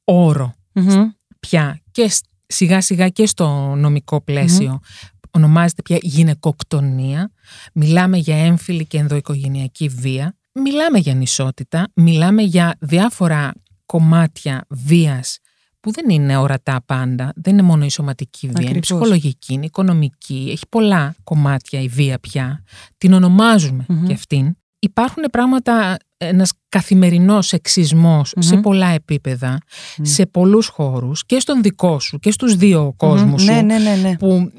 όρο Μμμ. πια και σ- σιγά σιγά και στο νομικό πλαίσιο. Ονομάζεται πια γυναικοκτονία. Μιλάμε για έμφυλη και ενδοοικογενειακή βία. Μιλάμε για ανισότητα. Μιλάμε για διάφορα κομμάτια βίας που δεν είναι ορατά πάντα. Δεν είναι μόνο η σωματική βία. Είναι Ακριβώς. ψυχολογική, είναι οικονομική. Έχει πολλά κομμάτια η βία πια. Την ονομάζουμε Μμμ. και αυτήν. Υπάρχουν πράγματα, ένας καθημερινός σεξισμός σε Μμμ. πολλά επίπεδα, Μμ. σε πολλούς χώρους και στον δικό σου και στους δύο κόσμους Ναι, σου ναι, ναι, ναι. που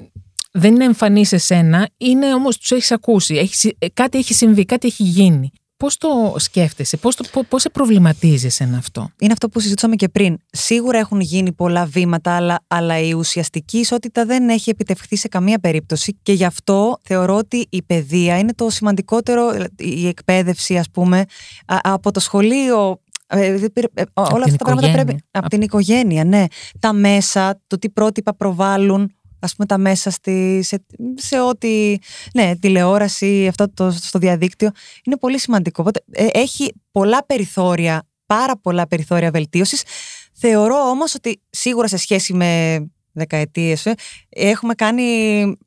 δεν είναι εμφανής σε σένα, είναι όμως τους έχεις ακούσει, έχεις, ε, κάτι έχει συμβεί, κάτι έχει γίνει. Πώς το σκέφτεσαι, πώς, το, πώς, πώς σε προβληματίζεσαι εν αυτό; Είναι αυτό που συζητούσαμε και πριν. Σίγουρα έχουν γίνει πολλά βήματα, αλλά, αλλά η ουσιαστική ισότητα δεν έχει επιτευχθεί σε καμία περίπτωση. Και γι' αυτό θεωρώ ότι η παιδεία είναι το σημαντικότερο, η εκπαίδευση, ας πούμε, α- από το σχολείο. ε, δεν πήρε- ε, όλα την αυτά τα πράγματα οικογένεια. πρέπει. Από Απ' την οικογένεια, ναι. Τα μέσα, το τι πρότυπα προβάλλουν, ας πούμε, τα μέσα στη, σε, σε ό,τι. Ναι, τηλεόραση, αυτό το, στο διαδίκτυο. Είναι πολύ σημαντικό. Οπότε, ε, έχει πολλά περιθώρια, πάρα πολλά περιθώρια βελτίωσης. Θεωρώ όμως ότι σίγουρα σε σχέση με δεκαετίες ε, έχουμε κάνει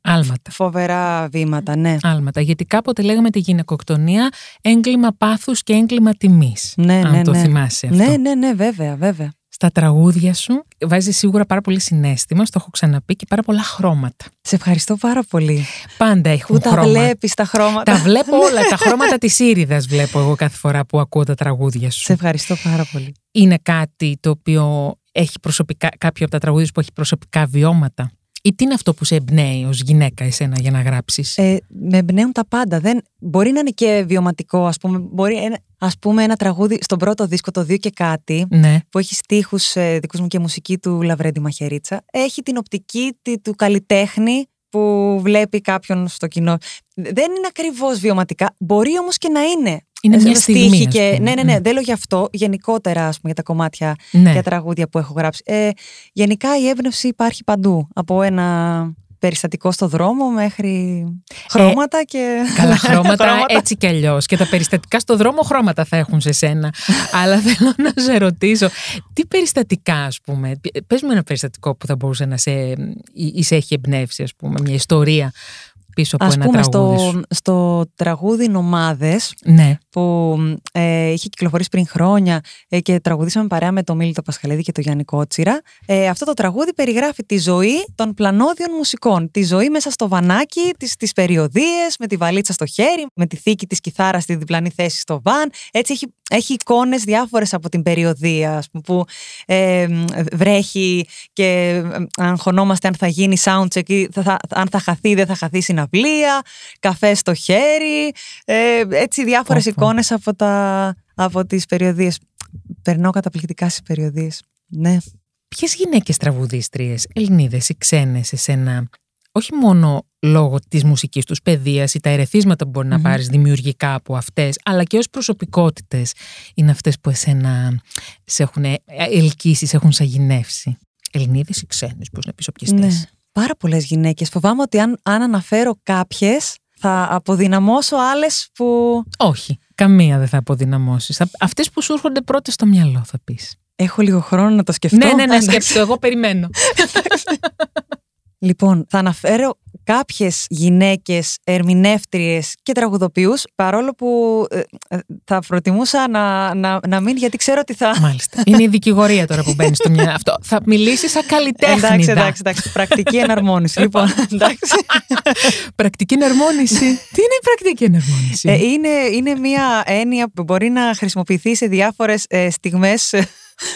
Άλματα. φοβερά βήματα, ναι. Άλματα. Γιατί κάποτε λέγαμε τη γυναικοκτονία έγκλημα πάθους και έγκλημα τιμής. Ναι, αν ναι, το ναι. θυμάσαι αυτό. Ναι, ναι, ναι, βέβαια, βέβαια. Στα τραγούδια σου βάζει σίγουρα πάρα πολύ συνέστημα, στο έχω ξαναπεί, και πάρα πολλά χρώματα. Σε ευχαριστώ πάρα πολύ. Πάντα έχουν Που τα χρώματα. βλέπεις τα χρώματα. Τα βλέπω όλα. τα χρώματα της Ήριδας βλέπω εγώ κάθε φορά που ακούω τα τραγούδια σου. Σε ευχαριστώ πάρα πολύ. Είναι κάτι το οποίο έχει προσωπικά, κάποιο από τα τραγούδια σου που έχει προσωπικά βιώματα; Ή τι είναι αυτό που σε εμπνέει ως γυναίκα εσένα για να γράψεις; Ε, με εμπνέουν τα πάντα. Δεν, μπορεί να είναι και βιωματικό, ας πούμε. Μπορεί ένα, ας πούμε ένα τραγούδι στον πρώτο δίσκο, το δύο και κάτι, ναι. που έχει στίχους ε, δικούς μου και μουσική του Λαβρέντι Μαχαιρίτσα, έχει την οπτική τη- του καλλιτέχνη που βλέπει κάποιον στο κοινό. Δεν είναι ακριβώς βιωματικά, μπορεί όμως και να είναι. Είναι Ε, μια στίχη στιγμή. ας και, πούμε. ναι, ναι, ναι, δεν λέω γι' αυτό. Γενικότερα, ας πούμε, για τα κομμάτια Ναι. για τραγούδια που έχω γράψει. Ε, γενικά η έμπνευση υπάρχει παντού. Από ένα περιστατικό στο δρόμο μέχρι χρώματα και. Καλά χρώματα, έτσι κι αλλιώς. Και τα περιστατικά στο δρόμο χρώματα θα έχουν σε σένα. Αλλά θέλω να σε ρωτήσω, τι περιστατικά, ας πούμε. Πες μου ένα περιστατικό που θα μπορούσε να σε, ή, ή σε έχει εμπνεύσει, ας πούμε, μια ιστορία πίσω από Ας ένα πούμε τραγούδι. στο, σου. στο τραγούδι Νομάδες Ναι. που ε, είχε κυκλοφορήσει πριν χρόνια ε, και τραγουδήσαμε παρέα με τον Μίλητο Πασχαλίδη και τον Γιάννη Κότσιρα. Ε, αυτό το τραγούδι περιγράφει τη ζωή των πλανόδιων μουσικών. Τη ζωή μέσα στο βανάκι, τις, τις περιοδίες, με τη βαλίτσα στο χέρι, με τη θήκη της κιθάρας στη διπλανή θέση στο βαν. Έτσι έχει, έχει εικόνες διάφορες από την περιοδία, ας πούμε, που ε, βρέχει και ε, αγχωνόμαστε αν θα γίνει soundcheck ή θα, θα, αν θα χαθεί ή δεν θα χαθεί συναυλία, καφέ στο χέρι, ε, έτσι διάφορες Πω, πω. εικόνες από, τα, από τις περιοδίες. Περνάω καταπληκτικά στις περιοδίες. Ναι. Ποιες γυναίκες τραγουδίστριες, Ελληνίδες ή ξένες, εσένα, όχι μόνο λόγω της μουσικής τους παιδείας ή τα ερεθίσματα που μπορεί να πάρεις δημιουργικά από αυτές, αλλά και ως προσωπικότητες είναι αυτές που εσένα σε έχουν ελκύσεις, σε έχουν σαγηνεύσει. Ελληνίδες ή ξένες, πώς να πεις όποιες Ναι. Πάρα πολλές γυναίκες. Φοβάμαι ότι αν, αν αναφέρω κάποιες θα αποδυναμώσω άλλες που Όχι, καμία δεν θα αποδυναμώσεις. Θα- Αυτές που σου έρχονται πρώτες στο μυαλό θα πεις. έχω λίγο χρόνο να το σκεφτώ. Ναι, ναι, ναι, Εντάξει. σκέψου, εγώ περιμένω. Λοιπόν, θα αναφέρω κάποιες γυναίκες ερμηνεύτριες και τραγουδοποιούς, παρόλο που ε, ε, θα προτιμούσα να, να, να μην, γιατί ξέρω ότι θα... Μάλιστα. Είναι η δικηγορία τώρα που μπαίνει στο μυαλό. Αυτό. Θα μιλήσεις σαν καλλιτέχνη. Εντάξει, εντάξει, εντάξει. Πρακτική εναρμόνιση. λοιπόν, εντάξει. Πρακτική εναρμόνιση. Τι είναι η πρακτική εναρμόνιση; Ε, είναι, είναι μια έννοια που μπορεί να χρησιμοποιηθεί σε διάφορες ε, στιγμές ε,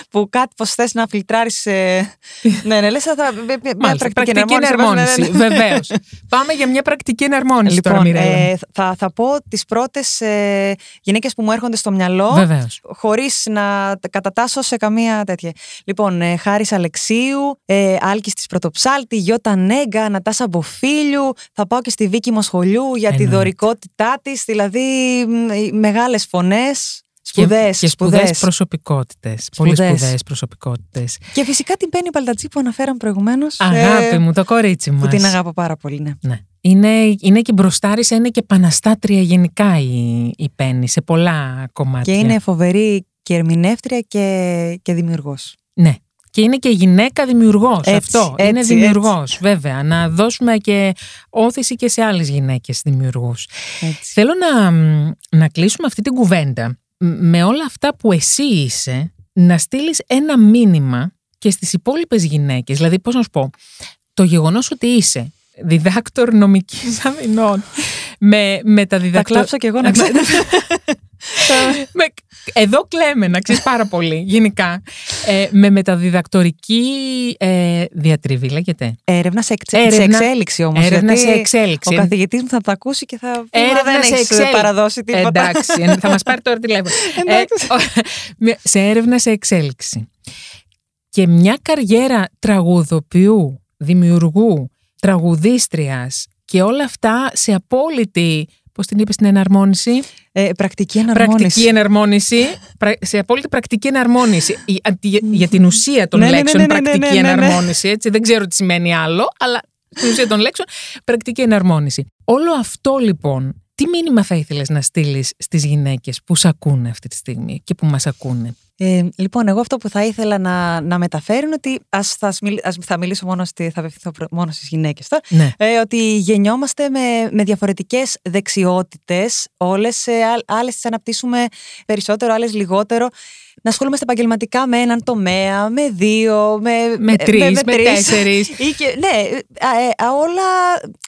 που κάτι πως θες να φιλτράρεις ε, ναι, ναι, λες θα, μια Μάλιστα, πρακτική, πρακτική εναρμόνιση. Ναι, ναι, ναι. Βεβαίως. Πάμε για μια πρακτική εναρμόνιση τώρα, Λοιπόν, Μιρέλα. ε, θα, θα πω τις πρώτες ε, γυναίκες που μου έρχονται στο μυαλό Βεβαίως. χωρίς να τα κατατάσσω σε καμία τέτοια. Λοιπόν, ε, Χάρης Αλεξίου, ε, Άλκης της Πρωτοψάλτη, Γιώτα Νέγκα, Νατάσα Μποφίλιου, θα πάω και στη Βίκη Μοσχολιού για τη Εννοείται. δωρικότητά της, δηλαδή μ, οι μεγάλες φωνές, Και, σπουδές, και σπουδαίες σπουδές. προσωπικότητες. Πολύ Σπουδές. σπουδαίες προσωπικότητες. Και φυσικά την Πέννη Παλτατζή που αναφέραμε προηγουμένως, ε, Αγάπη μου, το κορίτσι που μας. την αγαπώ πάρα πολύ, ναι. Ναι. Είναι, είναι και μπροστάρισα, είναι και επαναστάτρια γενικά η, η Πέννη σε πολλά κομμάτια. Και είναι φοβερή και ερμηνεύτρια και, και δημιουργός. Ναι. Και είναι και γυναίκα δημιουργός. Έτσι, Αυτό. έτσι, είναι δημιουργός, βέβαια. Να δώσουμε και όθηση και σε άλλες γυναίκες δημιουργούς. Έτσι. Θέλω να, να κλείσουμε αυτή την κουβέντα μ, με όλα αυτά που εσύ είσαι, να στείλεις ένα μήνυμα και στις υπόλοιπες γυναίκες. Δηλαδή, πώς να σου πω, το γεγονός ότι είσαι διδάκτορ νομικής αμυνών με, με τα Θα διδακτορ... κλάψω κι εγώ να ξέρω. με, εδώ κλαίμε, να ξέρεις πάρα πολύ, γενικά. Ε, με μεταδιδακτορική ε, διατριβή, λέγεται. Έρευνας σε, εξ... Έρευνα- σε εξέλιξη όμως. Έρευνα γιατί σε εξέλιξη. Ο καθηγητής μου θα τα ακούσει και θα πει Έρευνα «Μα δεν σε έχεις εξέλιξη». παραδώσει τίποτα. Εντάξει, ε, θα μας πάρει τώρα τηλέφωνο. Ε, Εντάξει. ο- με- σε έρευνα σε εξέλιξη. Και μια καριέρα τραγουδοποιού, δημιουργού, τραγουδίστριας και όλα αυτά σε απόλυτη, πώς την είπες την εναρμόνιση, Ε, πρακτική εναρμόνιση. πρακτική εναρμόνιση, πρα- σε απόλυτη πρακτική εναρμόνιση. Η- αντι- για την ουσία των Ναι, ναι, ναι, λέξεων ναι, ναι, ναι, πρακτική ναι, ναι. εναρμόνιση, έτσι, δεν ξέρω τι σημαίνει άλλο, αλλά στην ουσία των λέξεων πρακτική εναρμόνιση. Όλο αυτό λοιπόν, τι μήνυμα θα ήθελες να στείλεις στις γυναίκες που σε ακούνε αυτή τη στιγμή και που μας ακούνε; Ε, λοιπόν, εγώ αυτό που θα ήθελα να, να μεταφέρω είναι ότι ας, θα, σμιλ- ας- θα μιλήσω μόνο, στη, θα απευθυνθώ προ- μόνο στις γυναίκες τώρα, Ναι. ε, ότι γεννιόμαστε με, με διαφορετικές δεξιότητες, όλες, ε, ά- άλλες τις αναπτύσσουμε περισσότερο, άλλες λιγότερο. Να ασχολούμαστε επαγγελματικά με έναν τομέα, με δύο, με, Με ε, τρεις, με τρεις. τέσσερις. Ή και, ναι, α, ε, α, όλα.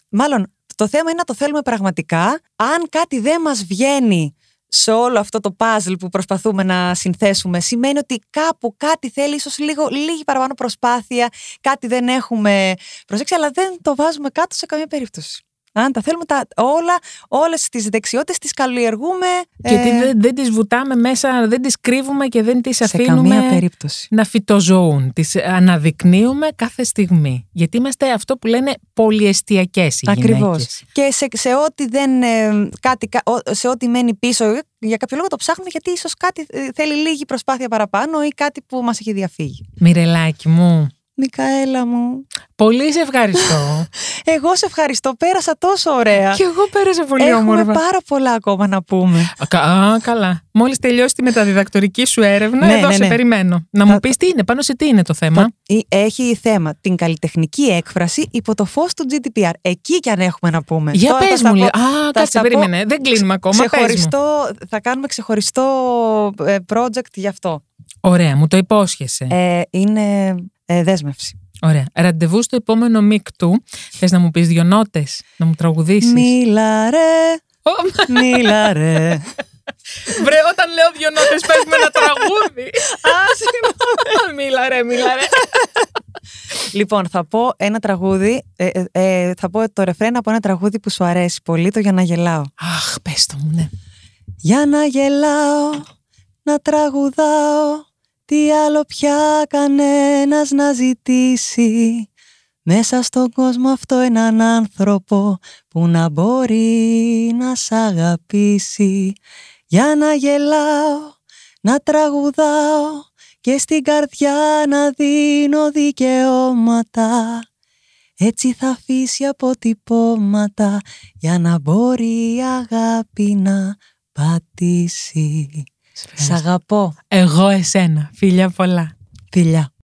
Μάλλον το θέμα είναι να το θέλουμε πραγματικά. Αν κάτι δεν μας βγαίνει σε όλο αυτό το puzzle που προσπαθούμε να συνθέσουμε, σημαίνει ότι κάπου κάτι θέλει ίσως λίγο, λίγη παραπάνω προσπάθεια, κάτι δεν έχουμε προσέξει, αλλά δεν το βάζουμε κάτω σε καμία περίπτωση. Αν τα θέλουμε τα, όλα, όλες τις δεξιότητες τις καλλιεργούμε Και ε, τι δεν, δεν τις βουτάμε μέσα, δεν τις κρύβουμε και δεν τις σε αφήνουμε καμία περίπτωση. να φυτοζωούν. Τις αναδεικνύουμε κάθε στιγμή. Γιατί είμαστε αυτό που λένε πολυεστιακές οι Ακριβώς. γυναίκες. Και σε, σε ό,τι δεν. ε, κάτι, κα- ο- σε ό,τι μένει πίσω, ε, για κάποιο λόγο το ψάχνουμε γιατί ίσως κάτι ε, θέλει λίγη προσπάθεια παραπάνω ή κάτι που μας έχει διαφύγει. Μιρελάκι μου, Μικαέλα μου. πολύ σε ευχαριστώ. Εγώ σε ευχαριστώ. Πέρασα τόσο ωραία. και εγώ πέρασα πολύ Έχουμε όμορφα. πάρα πολλά ακόμα να πούμε. Α, κα- Α, καλά. Μόλις τελειώσει τη μεταδιδακτορική σου έρευνα, Ναι, εδώ ναι, σε ναι. περιμένω. Να Θα- μου πεις τι είναι, πάνω σε τι είναι το θέμα; Το- ή- Έχει θέμα την καλλιτεχνική έκφραση υπό το φως του GDPR. Εκεί κι αν έχουμε να πούμε. Για Τώρα θα πες στα μου πω- λίγο. Α, θα κάτσε, στα πω περίμενε. Δεν κλείνουμε ακόμα. Πες μου. Ξεχωριστό, θα κάνουμε ξεχωριστό ε, project γι' αυτό. Ωραία, μου το υπόσχεσαι. Ε, είναι ε, δέσμευση. Ωραία. Ραντεβού στο επόμενο μίκ του. Θες να μου πεις δυο νότες, να μου τραγουδήσεις; Μίλα ρε, Ω, μίλα ρε. Βρε, όταν λέω δυο νότες, πες με ένα τραγούδι. μίλα ρε, μίλα ρε. λοιπόν, θα πω ένα τραγούδι, ε, ε, ε, θα πω το ρεφρέν από ένα τραγούδι που σου αρέσει πολύ, το «Για να γελάω». Αχ, πες το μου, ναι. Για να γελάω, να τραγουδάω, Τι άλλο πια κανένας να ζητήσει. Μέσα στον κόσμο αυτό έναν άνθρωπο που να μπορεί να σ' αγαπήσει. Για να γελάω, να τραγουδάω και στην καρδιά να δίνω δικαιώματα. Έτσι θα αφήσει αποτυπώματα για να μπορεί η αγάπη να πατήσει. Σ' αγαπώ. Εγώ εσένα. Φιλιά πολλά. Φιλιά.